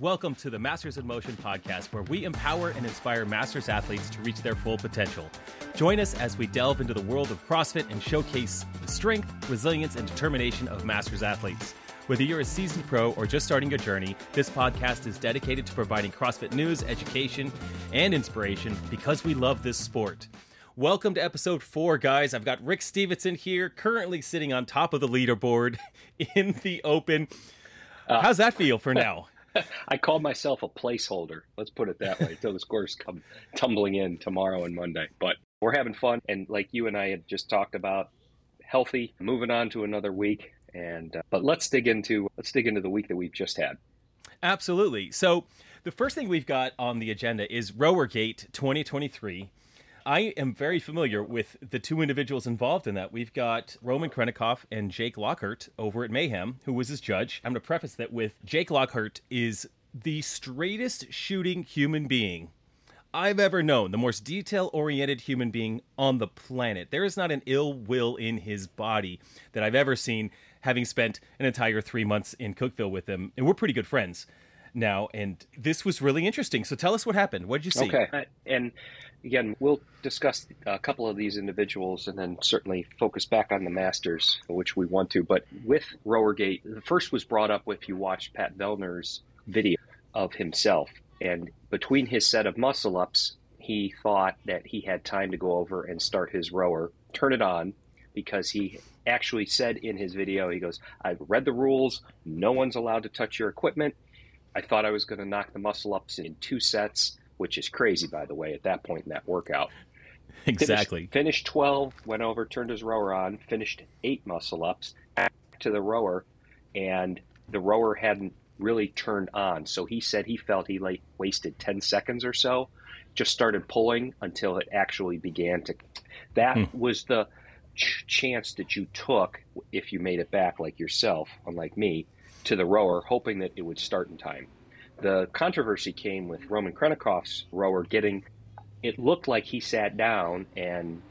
Welcome to the Masters in Motion podcast, where we empower and inspire Masters athletes to reach their full potential. Join us as we delve into the world of CrossFit and showcase the strength, resilience, and determination of Masters athletes. Whether you're a seasoned pro or just starting your journey, this podcast is dedicated to providing CrossFit news, education, and inspiration because we love this sport. Welcome to episode four, guys. I've got Rick Stevenson here, currently sitting on top of the leaderboard in the open. Uh, How's that feel for now? I call myself a placeholder. Let's put it that way until the scores come tumbling in tomorrow and Monday. But we're having fun, and like you and I had just talked about, healthy. Moving on to another week, and uh, but let's dig into let's dig into the week that we've just had. Absolutely. So the first thing we've got on the agenda is Rowergate 2023. I am very familiar with the two individuals involved in that. We've got Roman Khrennikov and Jake Lockhart over at Mayhem, who was his judge. I'm going to preface that with Jake Lockhart is the straightest shooting human being I've ever known, the most detail oriented human being on the planet. There is not an ill will in his body that I've ever seen, having spent an entire three months in Cookeville with him. And we're pretty good friends now. And this was really interesting. So tell us what happened. What did you see? Okay. And again, we'll discuss a couple of these individuals and then certainly focus back on the Masters, which we want to. But with Rowergate, the first was brought up if you watched Pat Vellner's video of himself. And between his set of muscle ups, he thought that he had time to go over and start his rower, turn it on, because he actually said in his video, he goes, I've read the rules. No one's allowed to touch your equipment. I thought I was going to knock the muscle ups in two sets which is crazy, by the way, at that point in that workout. Exactly. Finished, finished 12, went over, turned his rower on, finished eight muscle ups, back to the rower, and the rower hadn't really turned on. So he said he felt he like wasted 10 seconds or so, just started pulling until it actually began to. That hmm. was the ch- chance that you took if you made it back like yourself, unlike me, to the rower, hoping that it would start in time. The controversy came with Roman Khrennikov's rower getting. It looked like he sat down and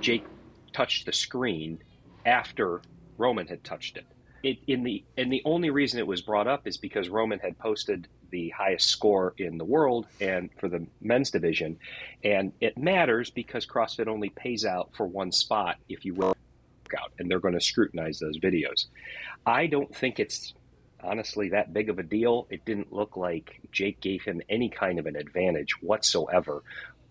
Jake touched the screen after Roman had touched it. It, in the and the only reason it was brought up is because Roman had posted the highest score in the world and for the men's division, and it matters because CrossFit only pays out for one spot if you work out, and they're going to scrutinize those videos. I don't think it's honestly that big of a deal. It didn't look like Jake gave him any kind of an advantage whatsoever.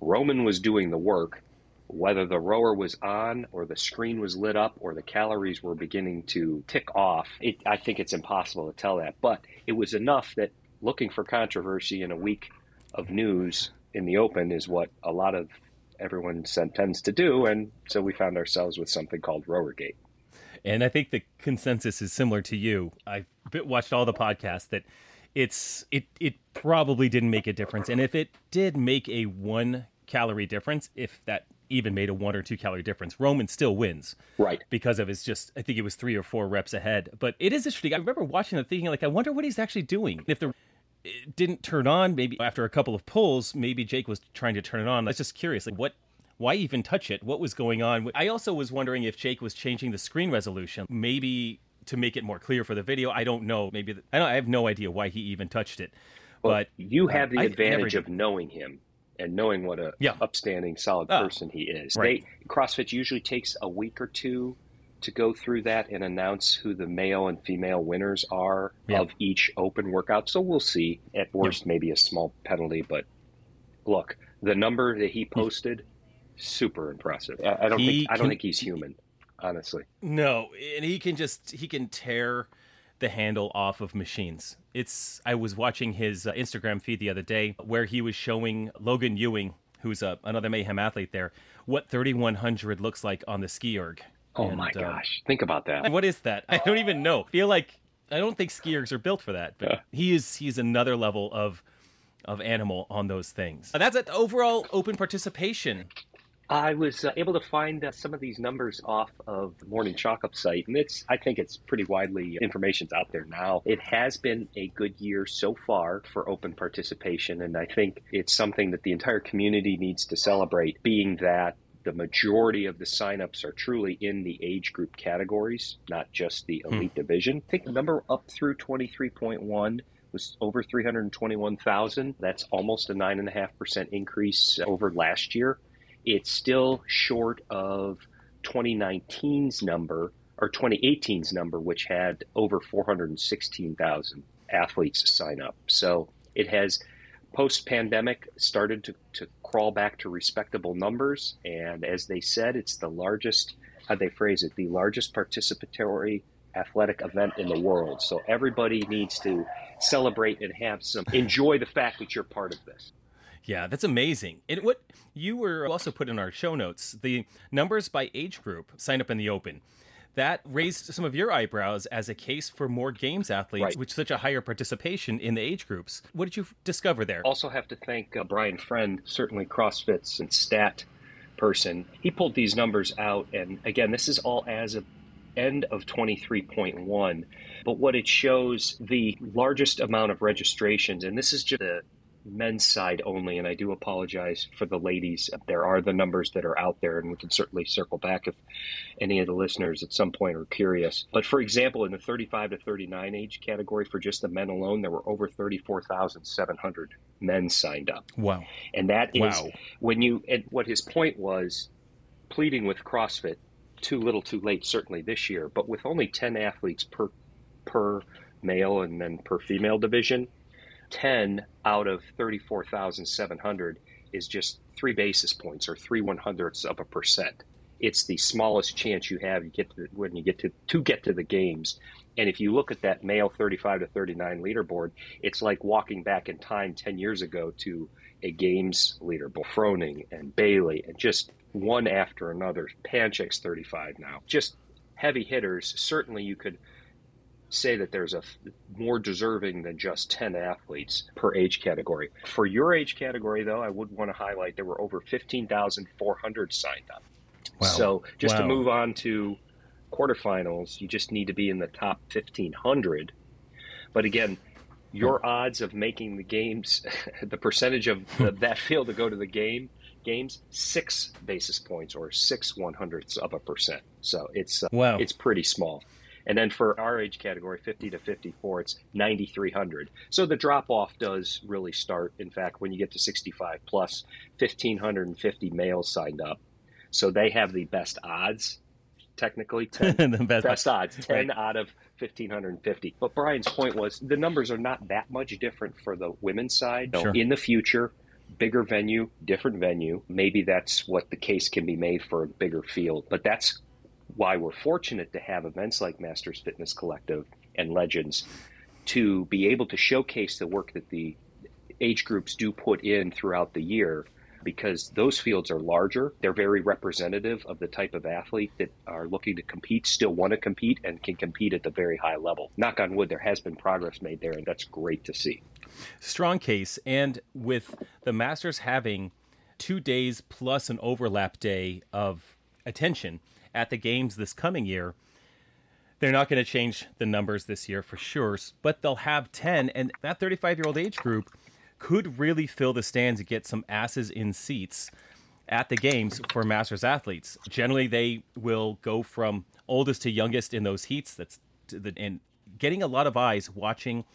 Roman was doing the work. Whether the rower was on or the screen was lit up or the calories were beginning to tick off, it, I think it's impossible to tell that. But it was enough that looking for controversy in a week of news in the open is what a lot of everyone tends to do. And so we found ourselves with something called Rowergate. And I think the consensus is similar to you. I watched all the podcasts that it's it it probably didn't make a difference. And if it did make a one calorie difference, if that even made a one or two calorie difference, Roman still wins. Right. Because of his just I think it was three or four reps ahead. But it is interesting. I remember watching it thinking like I wonder what he's actually doing. If the it didn't turn on, maybe after a couple of pulls, maybe Jake was trying to turn it on. I was just curious, like what why even touch it? What was going on? I also was wondering if Jake was changing the screen resolution, maybe to make it more clear for the video. I don't know. Maybe the, I, don't, I have no idea why he even touched it. Well, but you have the uh, advantage of knowing him and knowing what a yeah. upstanding, solid oh, person he is. Right. They, CrossFit usually takes a week or two to go through that and announce who the male and female winners are yeah. of each open workout. So we'll see. At worst, yeah. maybe a small penalty, but look, the number that he posted super impressive. I, I don't he think I don't can, think he's human, honestly. No, and he can just he can tear the handle off of machines. It's I was watching his uh, Instagram feed the other day where he was showing Logan Ewing, who's a, another mayhem athlete there, what 3100 looks like on the ski erg. Oh and, my uh, gosh, think about that. What is that? I don't even know. I feel like I don't think ski ergs are built for that, but yeah. he is he's another level of of animal on those things. That's it. Overall open participation I was uh, able to find uh, some of these numbers off of the Morning Chalk Up site, and it's I think it's pretty widely information's out there now. It has been a good year so far for open participation, and I think it's something that the entire community needs to celebrate. Being that the majority of the signups are truly in the age group categories, not just the hmm. elite hmm. division. I think the number up through twenty three point one was over 321,000. That's almost a 9.5% increase over last year. It's still short of 2019's number or 2018's number, which had over 416,000 athletes sign up. So it has post pandemic started to, to crawl back to respectable numbers. And as they said, it's the largest, how they phrase it, the largest participatory athletic event in the world. So everybody needs to celebrate and have some enjoy the fact that you're part of this. Yeah, that's amazing. And what you were also put in our show notes, the numbers by age group sign up in the open. That raised some of your eyebrows as a case for more games athletes Right. with such a higher participation in the age groups. What did you discover there? Also, have to thank uh, Brian Friend, certainly CrossFit's and stat person. He pulled these numbers out, and again, this is all as of end of 23.1. But what it shows, the largest amount of registrations, and this is just the men's side only, and I do apologize for the ladies. There are the numbers that are out there, and we can certainly circle back if any of the listeners at some point are curious. But for example, in the 35 to 39 age category, for just the men alone, there were over 34,700 men signed up. Wow. And that is Wow. when you, and what his point was, pleading with CrossFit, too little too late, certainly this year, but with only 10 athletes per, per male and then per female division, 10 out of 34,700 is just three basis points or three one hundredths of a percent. It's the smallest chance you have you get to, when you get to to get to the games. And if you look at that male 35 to 39 leaderboard, it's like walking back in time 10 years ago to a games leaderboard. Froning and Bailey and just one after another. Panchik's 35 now. Just heavy hitters. Certainly you could say that there's a f- more deserving than just 10 athletes per age category. For your age category, though, I would want to highlight there were over 15,400 signed up. Wow. So just to move on to quarterfinals, you just need to be in the top 1,500. But again, your odds of making the games, the percentage of the, that field to go to the game, games, six basis points or six one hundredths of a percent. So it's uh, Wow. it's pretty small. And then for our age category, 50 to 54, it's 9,300. So the drop off does really start. In fact, when you get to 65 plus, 1,550 males signed up. So they have the best odds, technically. 10, the best, best odds, 10 Right. out of 1,550. But Brian's point was the numbers are not that much different for the women's side. Sure. In the future, bigger venue, different venue, maybe that's what the case can be made for a bigger field. But that's why we're fortunate to have events like Masters Fitness Collective and Legends to be able to showcase the work that the age groups do put in throughout the year because those fields are larger. They're very representative of the type of athlete that are looking to compete, still want to compete, and can compete at the very high level. Knock on wood, there has been progress made there, and that's great to see. strong case. And with the Masters having two days plus an overlap day of attention at the games this coming year, they're not going to change the numbers this year for sure, but they'll have 10. And that 35 year old age group could really fill the stands and get some asses in seats at the games for Masters athletes. Generally, they will go from oldest to youngest in those heats. That's the, and getting a lot of eyes watching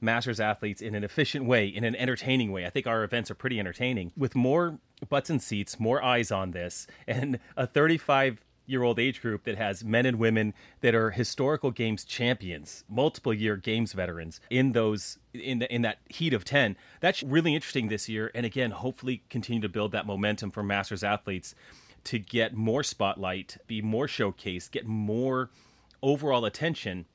Masters athletes in an efficient way, in an entertaining way. I think our events are pretty entertaining with more butts and seats, more eyes on this, and a 35 year old age group that has men and women that are historical games champions, multiple year games veterans in those in the, in that heat of 10. That's really interesting this year and again, hopefully continue to build that momentum for Masters athletes to get more spotlight, be more showcased, get more overall attention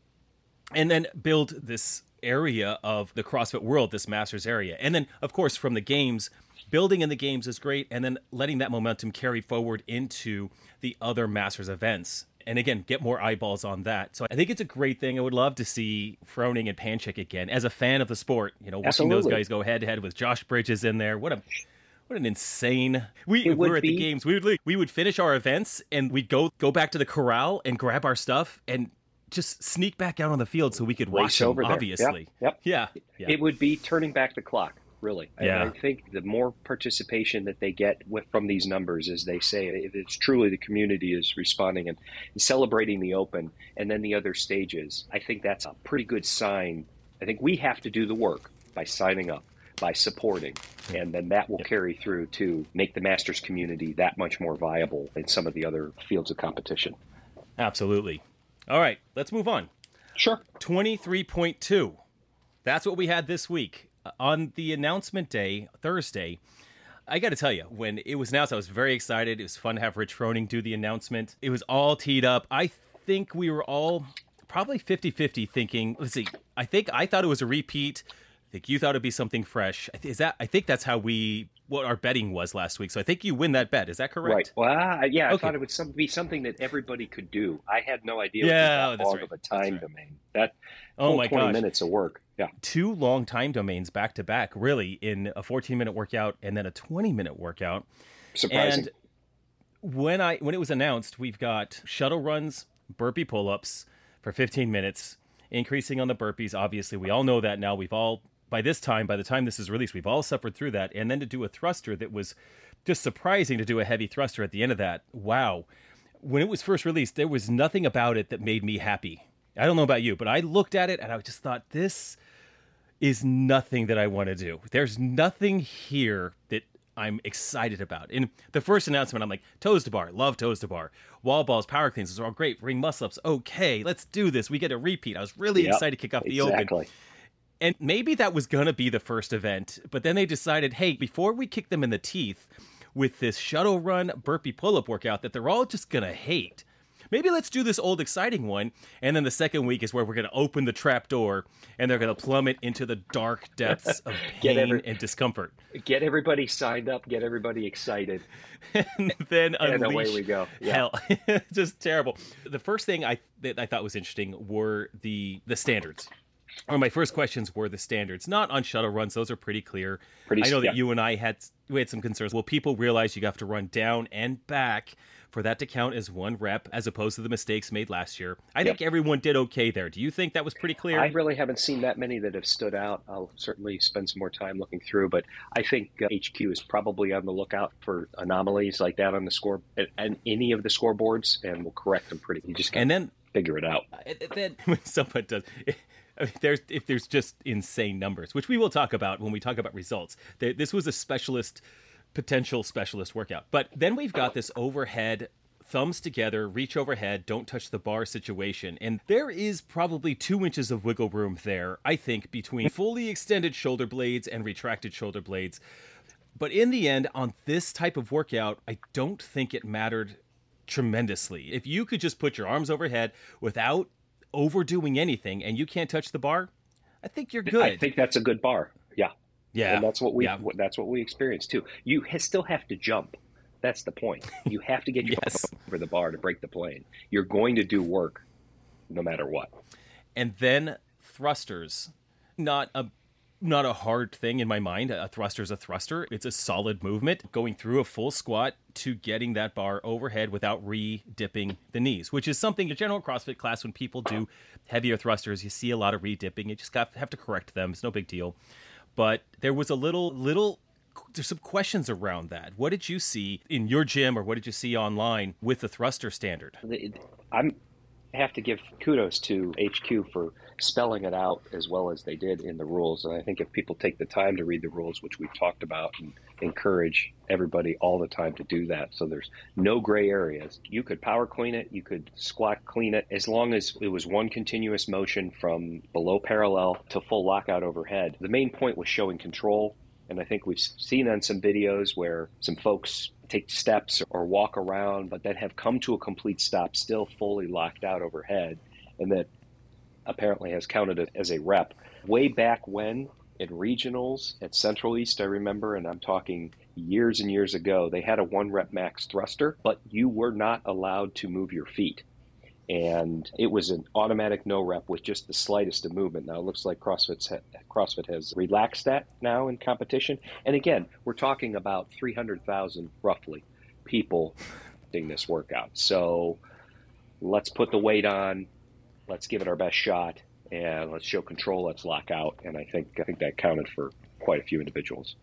and then build this area of the CrossFit world, this Masters area. And then, of course, from the games, building in the games is great, and then letting that momentum carry forward into the other Masters events. And again, get more eyeballs on that. So I think it's a great thing. I would love to see Froning and Panchik again. As a fan of the sport, you know, watching those guys go head to head with Josh Bridges in there. What a what an insane! We, if we were at the games. We would we would finish our events and we'd go go back to the corral and grab our stuff and just sneak back out on the field so we could watch Race them. over there. Yep, Obviously, yep. yeah, yeah. It would be turning back the clock, really. I- Yeah. I, think the more participation that they get with, from these numbers, as they say, if it's truly the community is responding and, celebrating the open and then the other stages, I think that's a pretty good sign I think we have to do the work by signing up, by supporting, and then that will carry through to make the masters community that much more viable in some of the other fields of competition. Absolutely. All right, let's move on. Sure. 23.2. That's what we had this week. On the announcement day, Thursday, I got to tell you, when it was announced, I was very excited. It was fun to have Rich Froning do the announcement. It was all teed up. I think we were all probably 50 50 thinking, let's see, I think I thought it was a repeat. I think you thought it'd be something fresh. I Is that? I think that's how we what our betting was last week. So I think you win that bet. Is that correct? Right. Well, I- yeah, I thought it would some, be something that everybody could do. I had no idea Yeah, that that's long right. of a time right. domain. That Oh my 20 gosh. minutes of work. Yeah. two long time domains back to back, really, in a 14 minute workout and then a 20 minute workout. Surprising. And when I when it was announced, we've got shuttle runs, burpee pull ups for 15 minutes, increasing on the burpees. Obviously, we all know that now. We've all by this time, by the time this is released, we've all suffered through that. And then to do a thruster that was just surprising to do a heavy thruster at the end of that. Wow. When it was first released, there was nothing about it that made me happy. I don't know about you, but I looked at it and I just thought this is nothing that I want to do. There's nothing here that I'm excited about. In the first announcement, I'm like, toes to bar, love toes to bar. Wall balls, power cleans, those are all great. Ring muscle ups, okay, let's do this. We get a repeat. I was really Yep, excited to kick off the open. And maybe that was going to be the first event, but then they decided, hey, before we kick them in the teeth with this shuttle run burpee pull up workout that they're all just going to hate, maybe let's do this old exciting one. And then the second week is where we're going to open the trap door and they're going to plummet into the dark depths of pain every- and discomfort. Get everybody signed up. Get everybody excited. and then And unleash away we go. Yeah. hell. Just terrible. The first thing I that I thought was interesting were the the standards. Or my first questions were the standards, not on shuttle runs; those are pretty clear. Pretty- I know that yeah. you and I had we had some concerns. Well, people realize you have to run down and back for that to count as one rep, as opposed to the mistakes made last year. I think everyone did okay there. Do you think that was pretty clear? I really haven't seen that many that have stood out. I'll certainly spend some more time looking through, but I think uh, HQ is probably on the lookout for anomalies like that on the score and, any of the scoreboards, and will correct them pretty. You just and then figure it out. Then when someone does I mean, there's if there's just insane numbers which we will talk about when we talk about results this was a specialist potential specialist workout. But then we've got this overhead thumbs together reach overhead don't touch the bar situation. And there is probably two inches of wiggle room there i think between fully extended shoulder blades and retracted shoulder blades. But in the end on this type of workout i don't think it mattered tremendously. If you could just put your arms overhead without overdoing anything and you can't touch the bar i think you're good. I think that's a good bar. Yeah, and that's what we yeah. that's what we experience too. You still have to jump. That's the point. You have to get your Yes. over the bar to break the plane. You're going to do work, no matter what. and then thrusters not a not a hard thing in my mind a thruster's a thruster it's a solid movement going through a full squat to getting that bar overhead without re-dipping the knees which is something in general crossfit class when people do heavier thrusters you see a lot of re-dipping you just got have to correct them it's no big deal but there was a little little there's some questions around that. What did you see in your gym or what did you see online with the thruster standard? I'm I have to give kudos to HQ for spelling it out as well as they did in the rules. And I think if people take the time to read the rules, which we've talked about, and encourage everybody all the time to do that, so there's no gray areas. You could power clean it, you could squat clean it, as long as it was one continuous motion from below parallel to full lockout overhead. The main point was showing control. And I think we've seen on some videos where some folks take steps or walk around, but then have come to a complete stop, still fully locked out overhead, and that apparently has counted it as a rep. Way back when in regionals at Central East, I remember, and I'm talking years and years ago, they had a one rep max thruster, but you were not allowed to move your feet. And it was an automatic no rep with just the slightest of movement. Now it looks like CrossFit's ha- CrossFit has relaxed that now in competition. And again, we're talking about 300,000 roughly people doing this workout. So let's put the weight on, let's give it our best shot, and let's show control. Let's lock out. And I think I think that counted for quite a few individuals.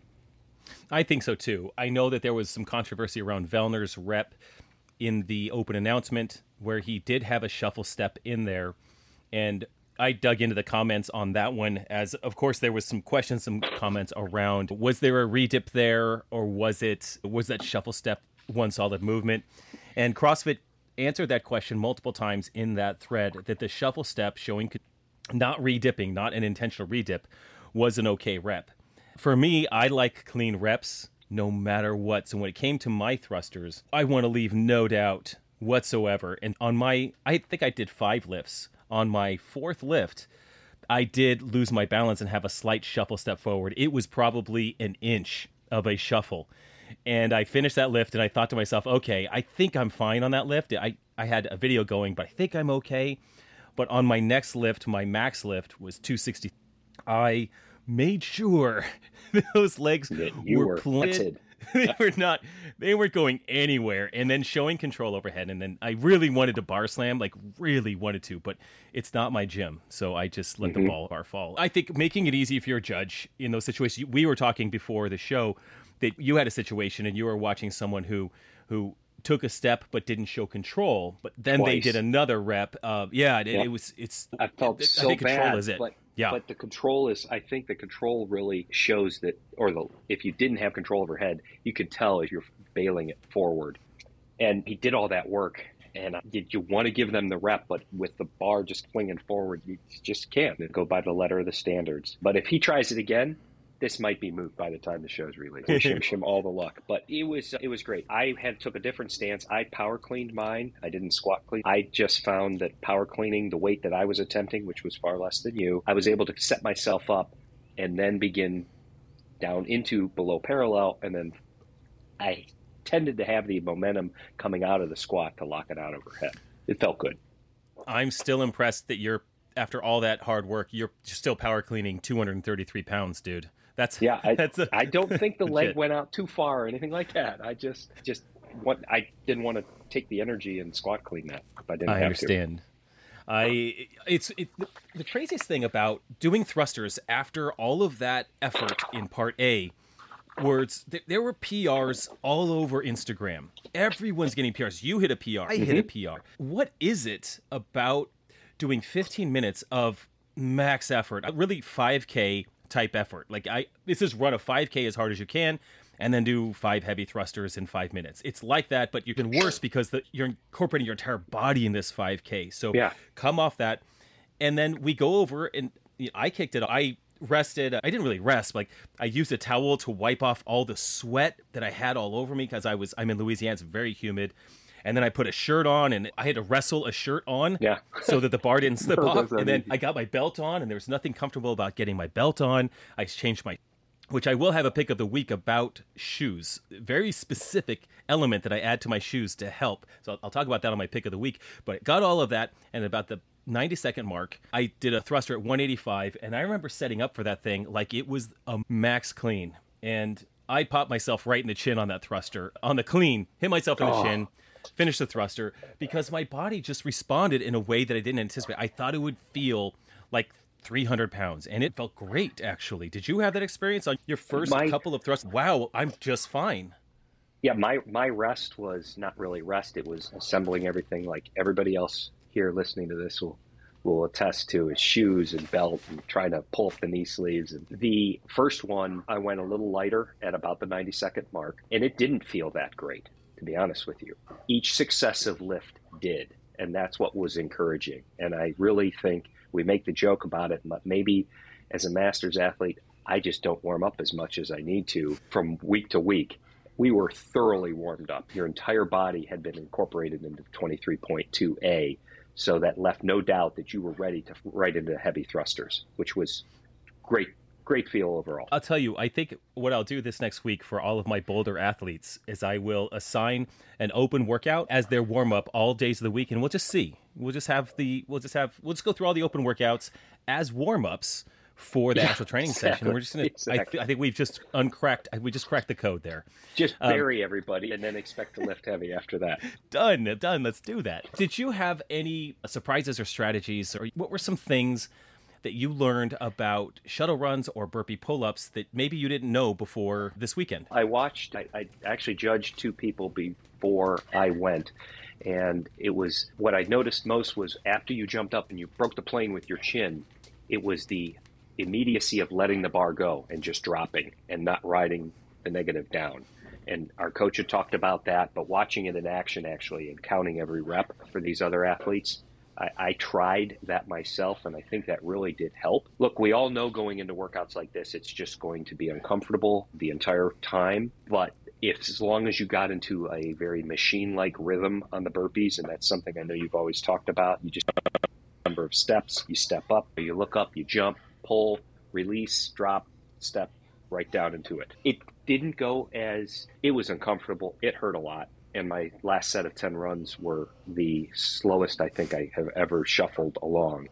I think so too. I know that there was some controversy around Vellner's rep in the open announcement where he did have a shuffle step in there. And I dug into the comments on that one as of course there was some questions, some comments around was there a redip there or was it was that shuffle step one solid movement? And CrossFit answered that question multiple times in that thread that the shuffle step showing not redipping, not an intentional redip, was an okay rep. For me, I like clean reps no matter what. So when it came to my thrusters, I want to leave no doubt whatsoever. And on my, I think I did five lifts. On my fourth lift, I did lose my balance and have a slight shuffle step forward. It was probably an inch of a shuffle. And I finished that lift and I thought to myself, okay, I think I'm fine on that lift. I, I had a video going, but I think I'm okay. But on my next lift, my max lift was 260. I made sure those legs were, were planted. they were not they weren't going anywhere and then showing control overhead and then i really wanted to bar slam like really wanted to but it's not my gym so i just let mm-hmm. the ball bar fall i think making it easy if you're a judge in those situations we were talking before the show that you had a situation and you were watching someone who who took a step but didn't show control but then Twice. they did another rep uh, yeah it, it, was it's i felt it, so I think bad control is it but yeah. But the control is, I think the control really shows that, or the if you didn't have control overhead, you could tell as you're bailing it forward. And he did all that work. And you, you want to give them the rep, but with the bar just swinging forward, you just can't go by the letter of the standards. But if he tries it again, this might be moot by the time the show's released. Wish him, him all the luck. But it was uh, it was great. I had took a different stance. I power cleaned mine. I didn't squat clean. I just found that power cleaning the weight that I was attempting, which was far less than you, I was able to set myself up and then begin down into below parallel, and then I tended to have the momentum coming out of the squat to lock it out overhead. It felt good. I'm still impressed that you're after all that hard work, you're still power cleaning 233 pounds, dude. That's yeah. I, that's a, I don't think the leg went out too far or anything like that. I just just what I didn't want to take the energy and squat clean that. I didn't. I understand. To. I it's it, the, the craziest thing about doing thrusters after all of that effort in part A words there were PRs all over Instagram. Everyone's getting PRs. You hit a PR. I mm-hmm. hit a mm-hmm. PR. What is it about doing 15 minutes of max effort, really 5K type effort. Like I, this is run a 5K as hard as you can, and then do five heavy thrusters in five minutes. It's like that, but you can worse because the, you're incorporating your entire body in this 5K. So yeah. come off that, and then we go over and I kicked it. I rested. I didn't really rest. Like I used a towel to wipe off all the sweat that I had all over me because I was I'm in Louisiana. It's very humid and then I put a shirt on and I had to wrestle a shirt on yeah. so that the bar didn't slip off. And then I got my belt on and there was nothing comfortable about getting my belt on. I changed my which I will have a pick of the week about shoes. Very specific element that I add to my shoes to help. So I'll talk about that on my pick of the week. But got all of that and about the 90 second mark, I did a thruster at 185 and I remember setting up for that thing like it was a max clean. And I popped myself right in the chin on that thruster, on the clean, hit myself in the oh. chin, finish the thruster because my body just responded in a way that I didn't anticipate. I thought it would feel like 300 pounds and it felt great actually. Did you have that experience on your first my, couple of thrusts? Wow, I'm just fine. Yeah, my my rest was not really rest. It was assembling everything like everybody else here listening to this will will attest to is shoes and belt and trying to pull up the knee sleeves. And the first one, I went a little lighter at about the 90 second mark, and it didn't feel that great to be honest with you. Each successive lift did, and that's what was encouraging. And I really think we make the joke about it, but maybe as a masters athlete, I just don't warm up as much as I need to from week to week. We were thoroughly warmed up. Your entire body had been incorporated into 23.2A, so that left no doubt that you were ready to right into heavy thrusters, which was great great feel overall. I'll tell you, I think what I'll do this next week for all of my Bolder athletes is I will assign an open workout as their warm up all days of the week, and we'll just see. We'll just have the we'll just have we'll just go through all the open workouts as warm ups for the yeah, actual training exactly, session. We're just gonna. Exactly. I, th- I, think we've just uncracked. We just cracked the code there. Just um, bury um, everybody and then expect to lift heavy after that. Done. Done. Let's do that. Did you have any surprises or strategies, or what were some things that you learned about shuttle runs or burpee pull ups that maybe you didn't know before this weekend? I watched, I, I actually judged two people before I went. And it was what I noticed most was after you jumped up and you broke the plane with your chin, it was the immediacy of letting the bar go and just dropping and not riding the negative down. And our coach had talked about that, but watching it in action actually and counting every rep for these other athletes, I, I, tried that myself, and I think that really did help. Look, we all know going into workouts like this, it's just going to be uncomfortable the entire time. But if as long as you got into a very machine-like rhythm on the burpees, and that's something I know you've always talked about, you just number of steps, you step up, you look up, you jump, pull, release, drop, step right down into it. It didn't go as it was uncomfortable. It hurt a lot. And my last set of 10 runs were the slowest I think I have ever shuffled along.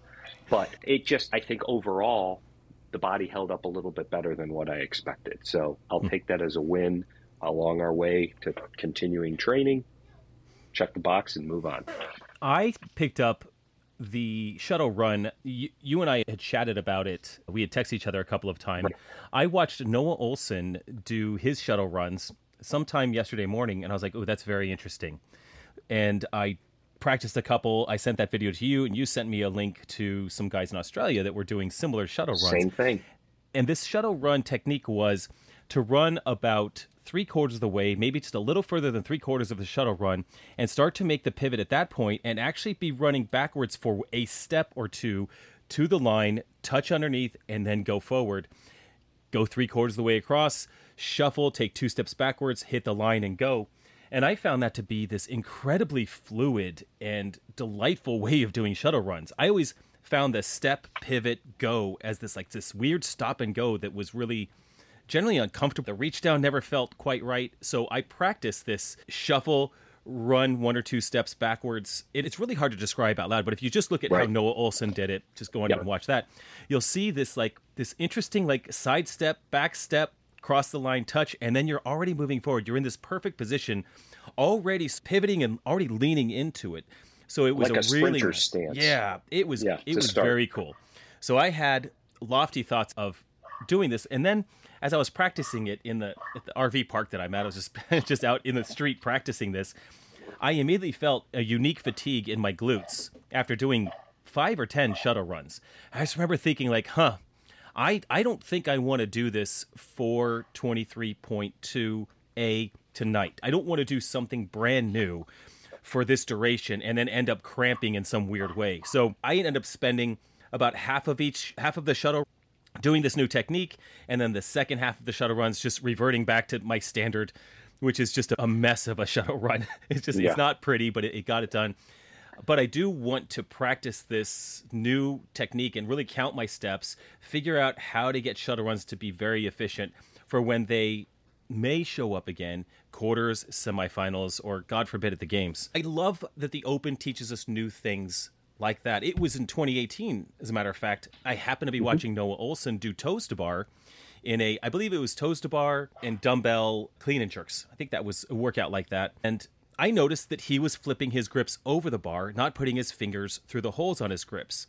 But it just, I think overall, the body held up a little bit better than what I expected. So I'll hmm. take that as a win along our way to continuing training, check the box, and move on. I picked up the shuttle run, you, you, and I had chatted about it. We had texted each other a couple of times. I watched Noah Olson do his shuttle runs sometime yesterday morning, and I was like, oh, that's very interesting. And I practiced a couple. I sent that video to you, and you sent me a link to some guys in Australia that were doing similar shuttle runs. Same thing. And this shuttle run technique was to run about three quarters of the way, maybe just a little further than three quarters of the shuttle run, and start to make the pivot at that point and actually be running backwards for a step or two to the line, touch underneath, and then go forward. Go three quarters of the way across, shuffle, take two steps backwards, hit the line, and go. And I found that to be this incredibly fluid and delightful way of doing shuttle runs. I always found the step, pivot, go as this like this weird stop and go that was really generally uncomfortable. The reach down never felt quite right. So I practiced this shuffle, run one or two steps backwards. It, it's really hard to describe out loud, but if you just look at right. how Noah Ohlsen did it, just go on yep. and watch that, you'll see this like this interesting like side step, back step, cross the line touch, and then you're already moving forward. You're in this perfect position, already pivoting and already leaning into it. So it was like a, a really stance. Yeah, it was yeah, it was start. very cool. So I had lofty thoughts of doing this, and then as I was practicing it in the, the RV park that I'm at, I was just just out in the street practicing this. I immediately felt a unique fatigue in my glutes after doing five or ten shuttle runs. I just remember thinking like, huh, I I don't think I want to do this for 23.2 a tonight. I don't want to do something brand new for this duration and then end up cramping in some weird way. So I ended up spending about half of each half of the shuttle doing this new technique, and then the second half of the shuttle runs just reverting back to my standard, which is just a mess of a shuttle run. It's just yeah. it's not pretty, but it, it got it done. But I do want to practice this new technique and really count my steps, figure out how to get shuttle runs to be very efficient for when they may show up again, quarters, semifinals, or God forbid at the games. I love that the Open teaches us new things like that. It was in 2018, as a matter of fact. I happened to be mm-hmm. watching Noah Ohlsen do toes to bar in a, I believe it was toes to bar and dumbbell clean and jerks. I think that was a workout like that. And I noticed that he was flipping his grips over the bar, not putting his fingers through the holes on his grips.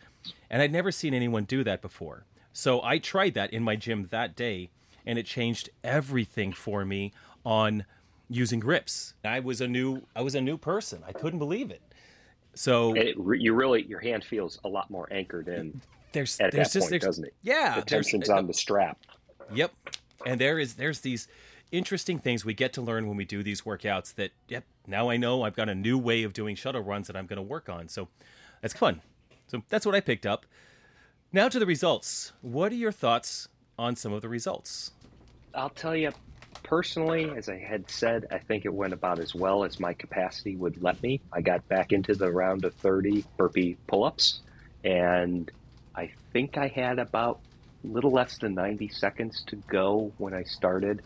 And I'd never seen anyone do that before. So I tried that in my gym that day, and it changed everything for me on using grips. I was a new I was a new person. I couldn't believe it. So it, you really your hand feels a lot more anchored in. There's at there's that just point, doesn't it? Yeah, the tension's on the strap. Yep, and there is there's these interesting things we get to learn when we do these workouts. That yep, now I know I've got a new way of doing shuttle runs that I'm going to work on. So that's fun. So that's what I picked up. Now to the results. What are your thoughts on some of the results? I'll tell you, personally, as I had said, I think it went about as well as my capacity would let me. I got back into the round of 30 burpee pull ups, and I think I had about little less than 90 seconds to go when I started,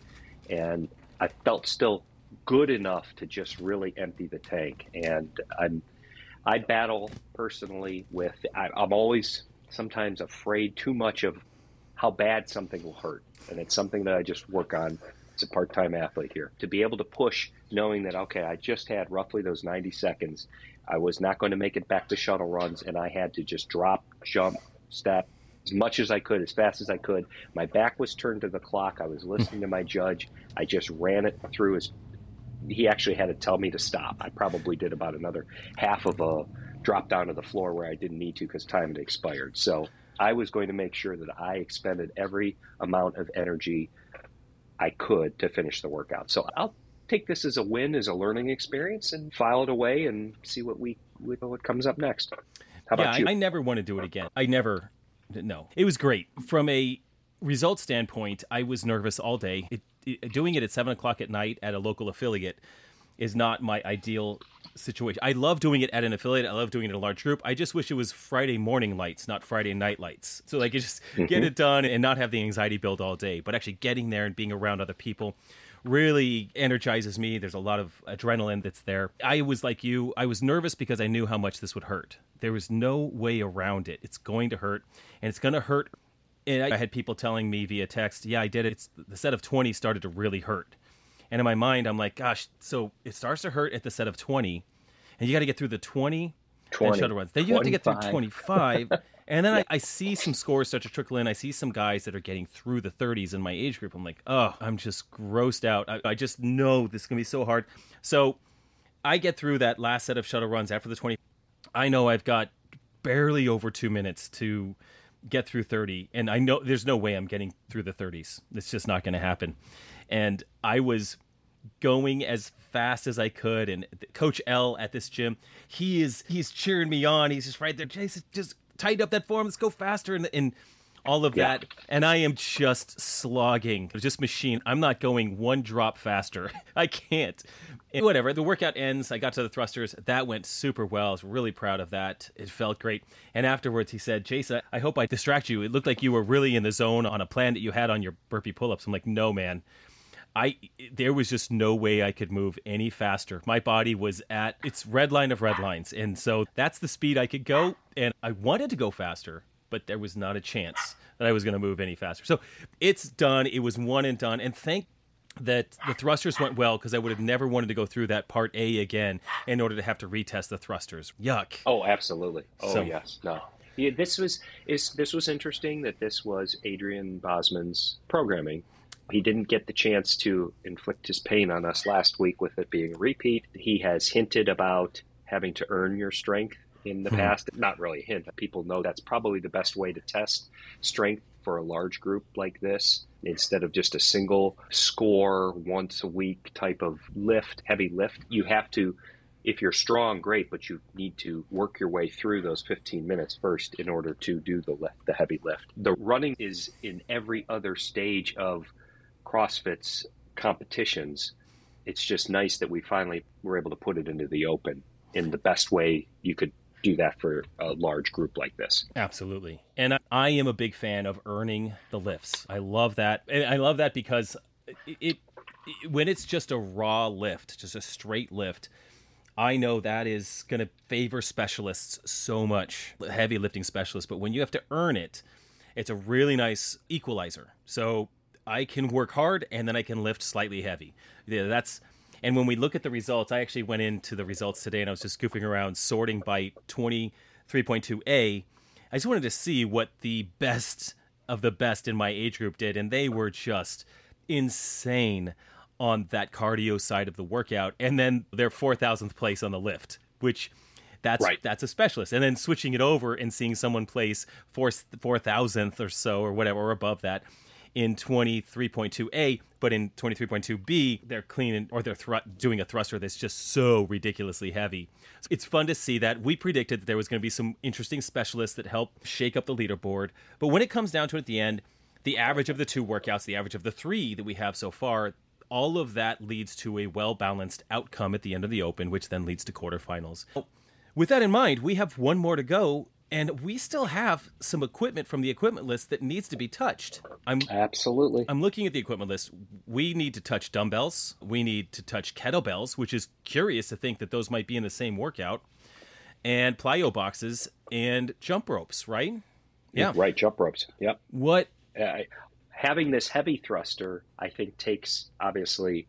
and I felt still good enough to just really empty the tank. And I'm, I battle personally with, I, I'm always sometimes afraid too much of how bad something will hurt. And it's something that I just work on as a part time athlete here. To be able to push knowing that, okay, I just had roughly those 90 seconds. I was not going to make it back to shuttle runs, and I had to just drop, jump, step as much as I could, as fast as I could. My back was turned to the clock. I was listening to my judge. I just ran it through as he actually had to tell me to stop. I probably did about another half of a drop down to the floor where I didn't need to because time had expired. So I was going to make sure that I expended every amount of energy I could to finish the workout. So I'll take this as a win, as a learning experience, and file it away and see what we what comes up next. How about yeah, you? I, I never want to do it again. I never. No, it was great from a result standpoint. I was nervous all day. It, it, doing it at seven o'clock at night at a local affiliate is not my ideal situation. I love doing it at an affiliate. I love doing it in a large group. I just wish it was Friday morning lights, not Friday night lights. So like, just get Mm-hmm. it done and not have the anxiety build all day. But actually getting there and being around other people really energizes me. There's a lot of adrenaline that's there. I was like you. I was nervous because I knew how much this would hurt. There was no way around it. It's going to hurt, and it's going to hurt. And I had people telling me via text, "Yeah, I did it." It's, the set of 20 started to really hurt. And in my mind, I'm like, gosh, so it starts to hurt at the set of 20, and you got to get through the 20, 20, then shuttle runs. Then you have to get through 25. 25. and then I, I see some scores start to trickle in. I see some guys that are getting through the 30s in my age group. I'm like, oh, I'm just grossed out. I, I just know this is going to be so hard. So I get through that last set of shuttle runs after the 20. I know I've got barely over two minutes to get through 30 and i know there's no way i'm getting through the 30s it's just not going to happen and i was going as fast as i could and coach l at this gym he is he's cheering me on he's just right there jason just tighten up that form. Let's go faster. And, and all of Yeah. that. And i am just slogging. Just machine. I'm not going one drop faster. I can't. And whatever. The workout ends. I got to the thrusters. That went super well. I was really proud of that. It felt great. And afterwards he said jason i hope i distract you. It looked like you were really in the zone on a plan that you had on your burpee pull-ups. I'm like no man I there was just no way I could move any faster. My body was at its red line of red lines, and so that's the speed I could go. And I wanted to go faster, but there was not a chance that I was going to move any faster. So it's done. It was one and done. And thank that the thrusters went well because I would have never wanted to go through that part A again in order to have to retest the thrusters. Yuck. Oh, absolutely. Oh, So- yes. No. Yeah, this was is this was interesting that this was Adrian Bozman's programming. He didn't get the chance to inflict his pain on us last week with it being a repeat. He has hinted about having to earn your strength in the Hmm. past. Not really a hint. People know that's probably the best way to test strength for a large group like this instead of just a single score once a week type of lift, heavy lift. You have to if you're strong, great, but you need to work your way through those 15 minutes first in order to do the lift, the heavy lift. The running is in every other stage of CrossFit's competitions. It's just nice that we finally were able to put it into the open in the best way you could do that for a large group like this. Absolutely. And I, am a big fan of earning the lifts. I love that. And I love that because it, it when it's just a raw lift, just a straight lift, I know that is going to favor specialists so much, heavy lifting specialists, but when you have to earn it, it's a really nice equalizer. So I can work hard and then I can lift slightly heavy. Yeah, that's and when we look at the results, I actually went into the results today and I was just goofing around sorting by 23.2A. I just wanted to see what the best of the best in my age group did, and they were just insane on that cardio side of the workout. And then their 4,000th place on the lift, which that's Right. that's a specialist. And then switching it over and seeing someone place four four thousandth or so or whatever or above that in 23.2a, but in 23.2b they're clean or they're thr- doing a thruster that's just so ridiculously heavy. So it's fun to see that. We predicted that there was going to be some interesting specialists that help shake up the leaderboard, but when it comes down to it at the end, the average of the two workouts, the average of the three that we have so far, all of that leads to a well balanced outcome at the end of the Open, which then leads to quarterfinals. With that in mind, we have one more to go, and we still have some equipment from the equipment list that needs to be touched. I'm Absolutely. I'm looking at the equipment list. We need to touch dumbbells. We need to touch kettlebells, which is curious to think that those might be in the same workout, and plyo boxes and jump ropes, right? Yeah. Right, jump ropes. Yep. What uh, having this heavy thruster, I think, takes obviously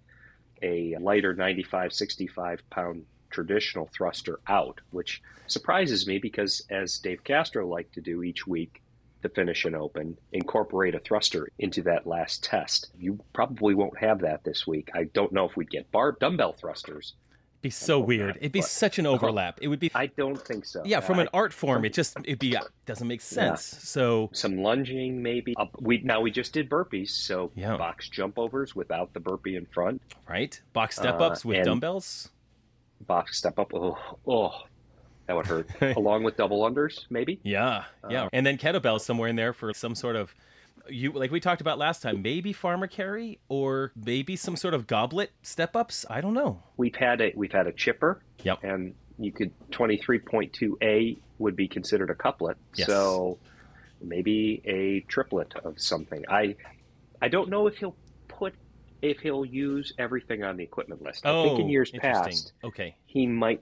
a lighter 95, 65 pound traditional thruster out, which surprises me because, as Dave Castro liked to do each week, to finish an open, incorporate a thruster into that last test. You probably won't have that this week. I don't know if we'd get bar dumbbell thrusters. Be so weird. It'd be but- such an overlap. It would be I don't think so. yeah, from I- an art form, it just it'd be doesn't make sense. So some lunging maybe. Uh, we now we just did burpees, so Yeah. box jump overs without the burpee in front. right, box step Uh, ups with and- dumbbells. Box step up. Oh, oh that would hurt. Along with double unders, maybe. Yeah, yeah, Uh, and then kettlebells somewhere in there for some sort of you like we talked about last time. Maybe farmer carry or maybe some sort of goblet step ups. I don't know. We've had a we've had a chipper. Yep. And you could twenty three point two A would be considered a couplet. Yes. So maybe a triplet of something. I I don't know if he'll if he'll use everything on the equipment list. I oh, think in oh, years past Okay, he might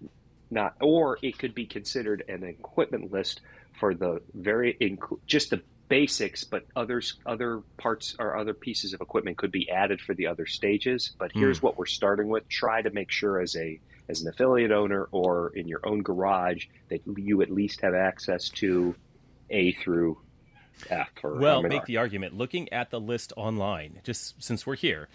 not, or it could be considered an equipment list for the very inc- just the basics, but others other parts or other pieces of equipment could be added for the other stages. But hmm. here's what we're starting with: try to make sure as a as an affiliate owner or in your own garage that you at least have access to A through F. Or well, make R. the argument. Looking at the list online, just since we're here,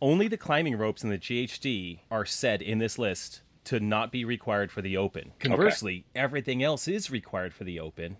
only the climbing ropes and the GHD are said in this list to not be required for the open. Conversely, everything else is required for the open.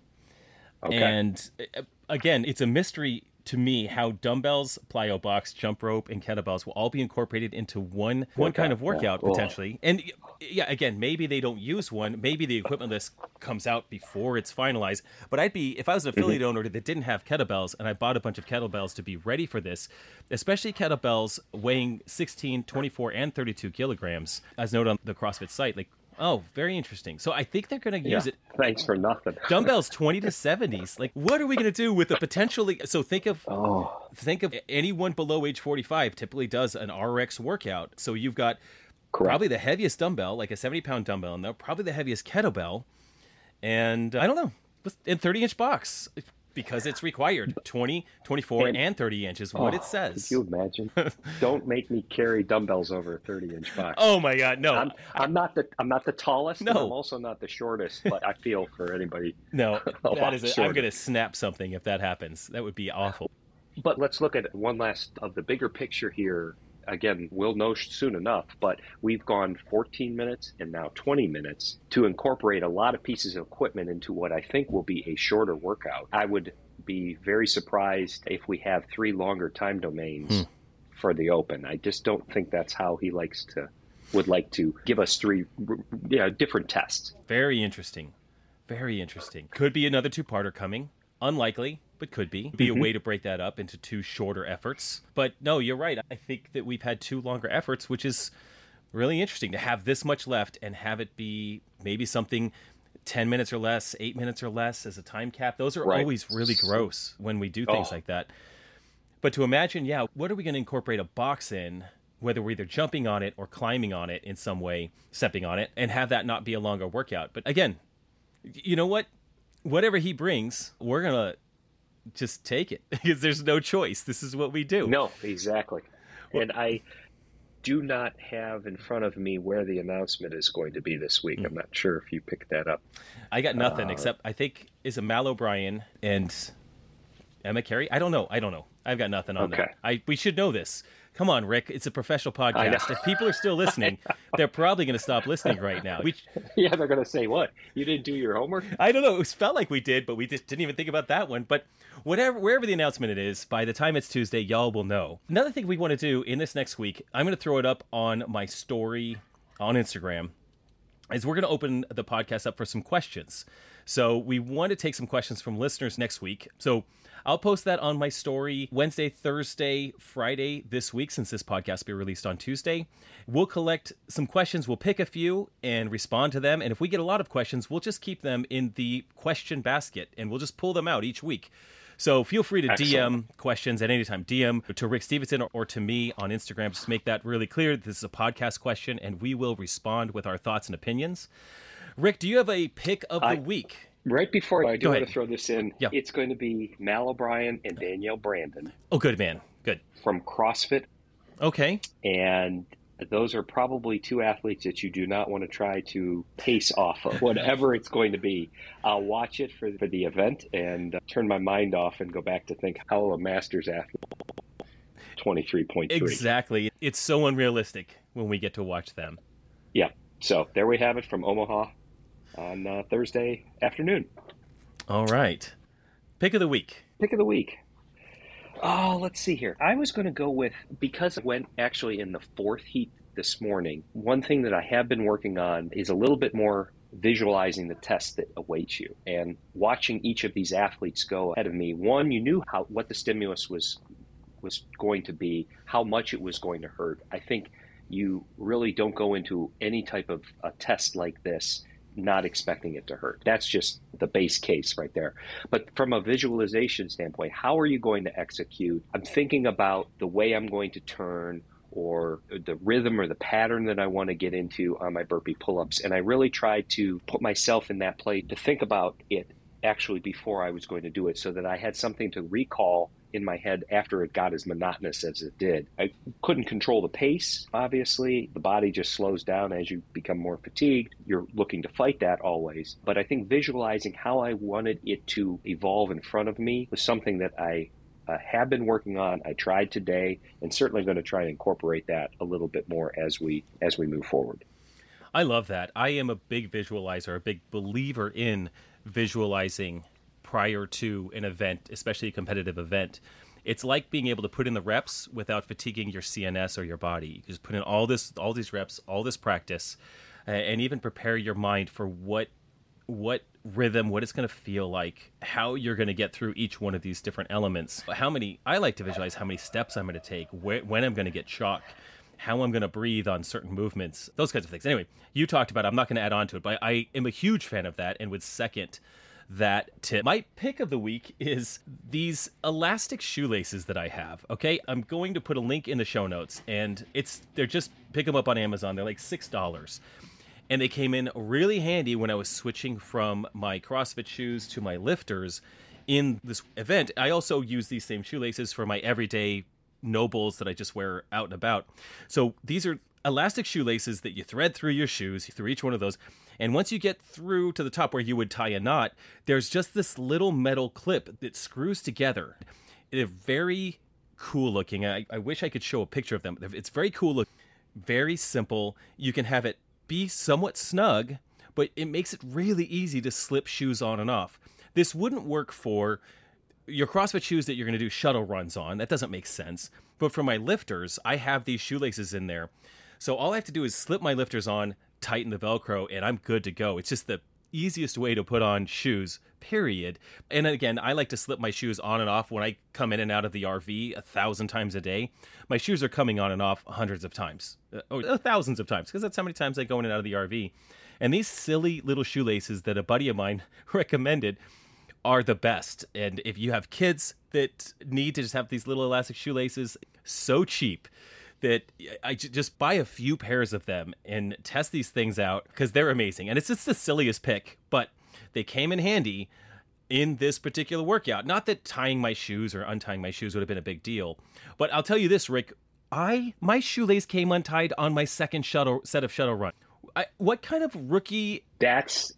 okay. And uh, again, it's a mystery to me how dumbbells, plyo box, jump rope, and kettlebells will all be incorporated into one one kind of Workout, yeah. workout potentially. And yeah, again, maybe they don't use one. Maybe the equipment list comes out before it's finalized. But I'd be if I was an affiliate mm-hmm. owner that didn't have kettlebells and I bought a bunch of kettlebells to be ready for this, especially kettlebells weighing 16, 24, and 32 kilograms, as noted on the CrossFit site. Like, oh, very interesting. So I think they're going to yeah. use it Thanks for nothing. dumbbells 20 to 70s like what are we going to do with a potentially so think of Oh, think of anyone below age 45 typically does an rx workout. So you've got correct. probably the heaviest dumbbell like a 70 pound dumbbell in there probably the heaviest kettlebell. And uh, i don't know in 30 inch box because it's required 20 24 and, And- 30 inches what it Oh, says Could you imagine? Don't make me carry dumbbells over a thirty-inch box. oh my god no I'm, I'm not the I'm not the tallest. No. I'm also not the shortest. But I feel for anybody. no that is i'm going to snap something if that happens that would be awful But let's look at one last of the bigger picture here. Again, we'll know soon enough. But we've gone 14 minutes and now 20 minutes to incorporate a lot of pieces of equipment into what I think will be a shorter workout. I would be very surprised if we have three longer time domains Hmm. for the open. I just don't think that's how he likes to would like to give us three yeah, different tests. Very interesting. Very interesting. Could be another two parter coming. Unlikely, but could be. Be a mm-hmm. way to break that up into two shorter efforts. But no, you're right. I think that we've had two longer efforts, which is really interesting to have this much left and have it be maybe something 10 minutes or less, 8 minutes or less as a time cap. Those are Right. always really gross when we do things Oh. like that. But to imagine, yeah, what are we going to incorporate a box in, whether we're either jumping on it or climbing on it in some way, stepping on it, and have that not be a longer workout? But again, you know what? Whatever he brings, we're going to just take it because there's no choice. This is what we do. No, exactly. And I do not have in front of me where the announcement is going to be this week. I'm not sure if you picked that up. I got nothing Uh, except I think is a Mal O'Brien and Emma Cary. I don't know. I don't know. I've got nothing on Okay. that. I we should know this. Come on, Rick. It's a professional podcast. If people are still listening, they're probably going to stop listening right now. We, yeah, they're going to say, What? You didn't do your homework? I don't know. It felt like we did, but we just didn't even think about that one. But whatever, wherever the announcement it is, by the time it's Tuesday, y'all will know. Another thing we want to do in this next week, I'm going to throw it up on my story on Instagram. Is we're going to open the podcast up for some questions. So we want to take some questions from listeners next week. So I'll post that on my story Wednesday, Thursday, Friday this week, since this podcast will be released on Tuesday. We'll collect some questions. We'll pick a few and respond to them. And if we get a lot of questions, we'll just keep them in the question basket and we'll just pull them out each week. So feel free to Excellent. DM questions at any time. DM to Rick Stevenson or, to me on Instagram. Just make that really clear. This is a podcast question, and we will respond with our thoughts and opinions. Rick, do you have a pick of the I- week? Right before I do want to throw this in, it's going to be Mal O'Brien and Danielle Brandon Oh, good man. Good. from CrossFit. Okay. And those are probably two athletes that you do not want to try to pace off of, whatever it's going to be. I'll watch it for, for the event and uh, turn my mind off and go back to think how a Masters athlete 23.3. Exactly. It's so unrealistic when we get to watch them. Yeah. So there we have it from Omaha on uh, Thursday afternoon. All right. Pick of the week. Pick of the week. Oh, let's see here. I was going to go with because I went actually in the fourth heat this morning. One thing that I have been working on is a little bit more visualizing the test that awaits you and watching each of these athletes go ahead of me. One, you knew how what the stimulus was was going to be, how much it was going to hurt. I think you really don't go into any type of a test like this not expecting it to hurt. That's just the base case right there. But from a visualization standpoint, how are you going to execute? I'm thinking about the way I'm going to turn or the rhythm or the pattern that I want to get into on my burpee pull ups. And I really tried to put myself in that place to think about it actually before I was going to do it so that I had something to recall in my head after it got as monotonous as it did. I couldn't control the pace, obviously. The body just slows down as you become more fatigued. You're looking to fight that always. But I think visualizing how I wanted it to evolve in front of me was something that I uh, have been working on. I tried today and certainly going to try and incorporate that a little bit more as we as we move forward. I love that. I am a big visualizer, a big believer in visualizing prior to an event, especially a competitive event. It's like being able to put in the reps without fatiguing your CNS or your body. You just put in all this, all these reps, all this practice, and even prepare your mind for what, what rhythm, what it's going to feel like, how you're going to get through each one of these different elements. How many? I like to visualize how many steps I'm going to take, wh- when I'm going to get chalk how I'm going to breathe on certain movements, those kinds of things. Anyway, you talked about. It. I'm not going to add on to it, but I am a huge fan of that, and would second that tip. My pick of the week is these elastic shoelaces that I have. Okay, I'm going to put a link in the show notes, and it's they're just pick them up on Amazon. They're like six dollars, and they came in really handy when I was switching from my CrossFit shoes to my lifters in this event. I also use these same shoelaces for my everyday NOBULLs that I just wear out and about. So these are elastic shoelaces that you thread through your shoes, through each one of those. And once you get through to the top where you would tie a knot, there's just this little metal clip that screws together. They're very cool looking. I, I wish I could show a picture of them. It's very cool look, very simple. You can have it be somewhat snug, but it makes it really easy to slip shoes on and off. This wouldn't work for your CrossFit shoes that you're going to do shuttle runs on. That doesn't make sense. But for my lifters, I have these shoelaces in there. So all I have to do is slip my lifters on, tighten the Velcro, and I'm good to go. It's just the easiest way to put on shoes, period. And again, I like to slip my shoes on and off when I come in and out of the RV a thousand times a day. My shoes are coming on and off hundreds of times, uh, or uh, thousands of times, because that's how many times I go in and out of the RV. And these silly little shoelaces that a buddy of mine recommended are the best. And if you have kids that need to just have these little elastic shoelaces, so cheap that I just buy a few pairs of them and test these things out because they're amazing. And it's just the silliest pick, but they came in handy in this particular workout. Not that tying my shoes or untying my shoes would have been a big deal, but I'll tell you this, Rick. I my shoelace came untied on my second shuttle set of shuttle run. I, what kind of rookie? That's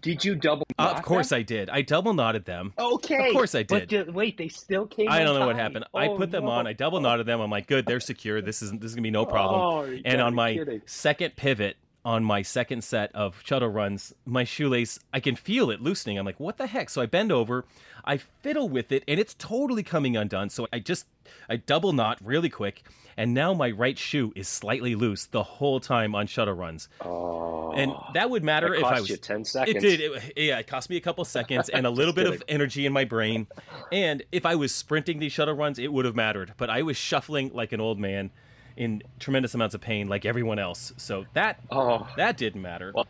did you double? Uh, of course them? I did. I double knotted them. Okay, of course I did. But wait, they still came. I don't know what happened. Oh, I put them no. on. I double knotted them. I'm like, good, they're secure. This is this is gonna be no problem. Oh, and on my kidding. second pivot, on my second set of shuttle runs, my shoelace, I can feel it loosening. I'm like, what the heck? So I bend over, I fiddle with it, and it's totally coming undone. So I just I double knot really quick, and now my right shoe is slightly loose the whole time on shuttle runs. Oh, And that would matter if I was you ten seconds. it did. It, yeah, it cost me a couple seconds and a little bit of energy in my brain. And if I was sprinting these shuttle runs, it would have mattered. But I was shuffling like an old man in tremendous amounts of pain, like everyone else. So that Oh, that didn't matter. Well-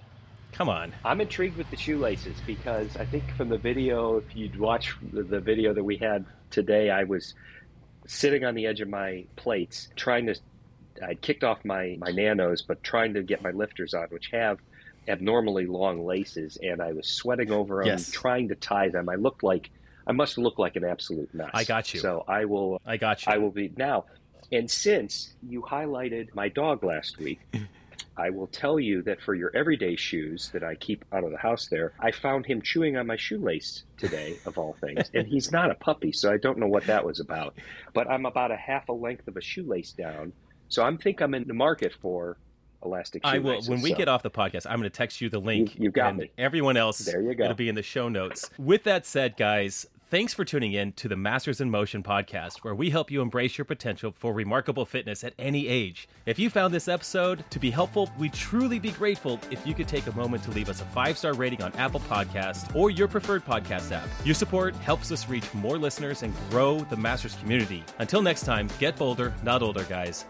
Come on. I'm intrigued with the shoelaces because I think from the video, if you'd watch the, video that we had today, I was sitting on the edge of my plates trying to. I'd kicked off my my nanos, but trying to get my lifters on, which have abnormally long laces, and I was sweating over them, Yes. trying to tie them. I looked like I must look like an absolute mess. I got you. So I will. I got you. I will be now. And since you highlighted my dog last week, I will tell you that for your everyday shoes that I keep out of the house there, I found him chewing on my shoelace today, of all things. and he's not a puppy, so I don't know what that was about. But I'm about a half a length of a shoelace down. So I think I'm in the market for elastic I will. When we So get off the podcast, I'm going to text you the link. You- you got and me. Everyone else, There you go. It'll be in the show notes. With that said, guys, thanks for tuning in to the Masters in Motion podcast, where we help you embrace your potential for remarkable fitness at any age. If you found this episode to be helpful, we'd truly be grateful if you could take a moment to leave us a five star rating on Apple Podcasts or your preferred podcast app. Your support helps us reach more listeners and grow the Masters community. Until next time, get bolder, not older, guys.